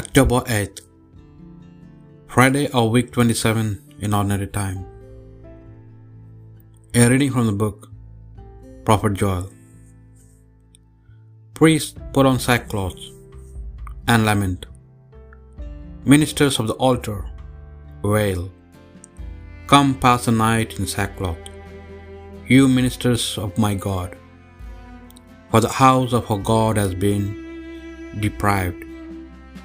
October 8th, Friday of week 27 in ordinary time. A reading from the book Prophet Joel. Priests put on sackcloth and lament. Ministers of the altar wail. Come pass the night in sackcloth, you ministers of my God. For the house of our God has been deprived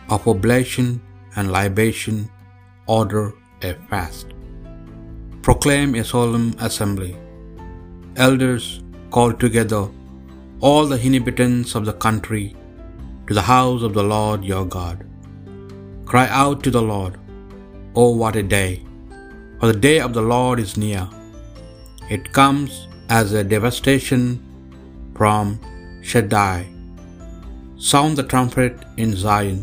of oblation and libation, order a fast. Proclaim a solemn assembly. Elders call together all the inhabitants of the country to the house of the Lord your God. Cry out to the Lord, Oh, what a day! For the day of the Lord is near. It comes as a devastation from Shaddai. Sound the trumpet in Zion.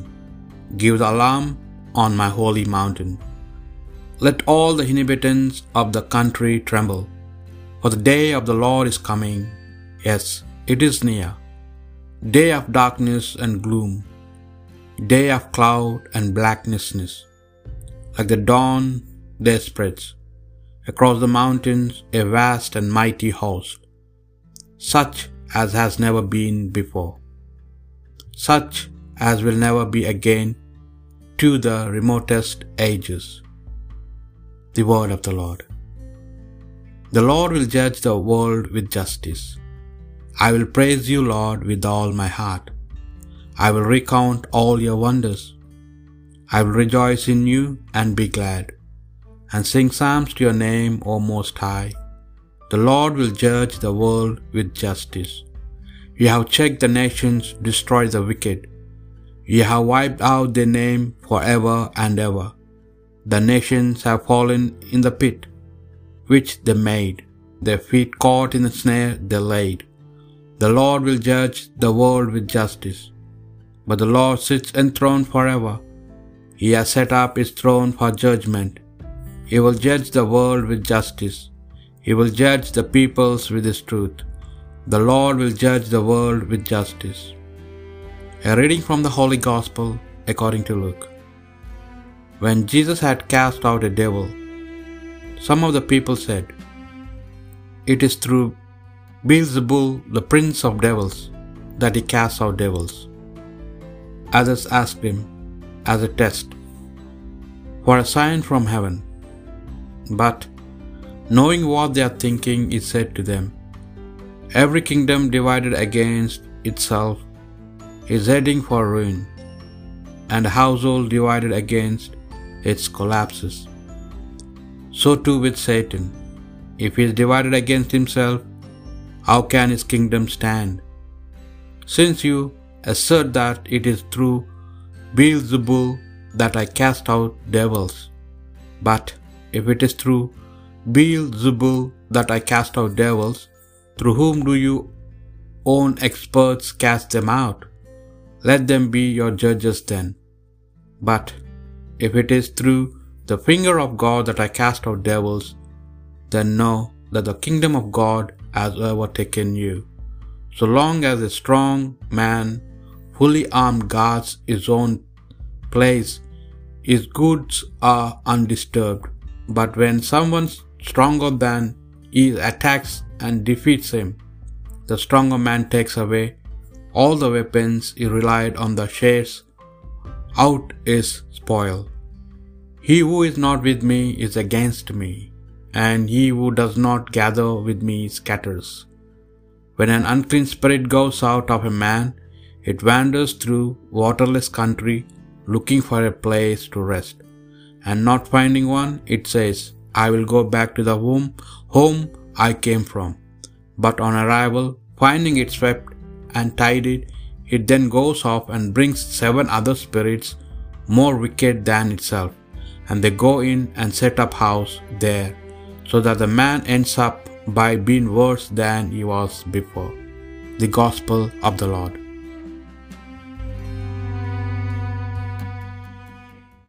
Give the alarm on my holy mountain. Let all the inhabitants of the country tremble, for the day of the Lord is coming. Yes, it is near. Day of darkness and gloom, day of cloud and blackness. Like the dawn there spreads across the mountains a vast and mighty host, such as has never been before, such as will never be again to the remotest ages. The word of the Lord. The Lord will judge the world with justice. I will praise you, Lord, with all my heart. I will recount all your wonders. I will rejoice in you and be glad, and sing psalms to your name, O Most High. The Lord will judge the world with justice. You have checked the nations, destroyed the wicked. You have wiped out their name for ever and ever. The nations have fallen in the pit which they made, their feet caught in the snare they laid. The Lord will judge the world with justice. But the Lord sits enthroned forever. He has set up his throne for judgment. He will judge the world with justice. He will judge the peoples with his truth. The Lord will judge the world with justice. A reading from the Holy Gospel according to Luke. When Jesus had cast out a devil, some of the people said, It is through Beelzebul, the prince of devils, that he casts out devils. Others asked him, as a test, for a sign from heaven. But, knowing what they are thinking, he said to them, Every kingdom divided against itself is heading for ruin, and a household divided against its collapses. So too with Satan. If he is divided against himself, how can his kingdom stand? Since you assert that it is through Beelzebul that I cast out devils, but if it is through Beelzebul that I cast out devils, through whom do you own experts cast them out? Let them be your judges then. But if it is through the finger of God that I cast out devils, then know that the kingdom of God has overtaken you. So long as a strong man, fully armed, guards his own place, his goods are undisturbed. But when someone stronger than he attacks and defeats him, the stronger man takes away all the weapons he relied on the shares out is spoil. He who is not with me is against me, and he who does not gather with me scatters. When an unclean spirit goes out of a man, it wanders through waterless country looking for a place to rest, and not finding one, it says, I will go back to the home, home I came from. But on arrival, finding it swept and tied it it then goes off and brings seven other spirits more wicked than itself, and they go in and set up house there, so that the man ends up by being worse than he was before. The Gospel of the Lord.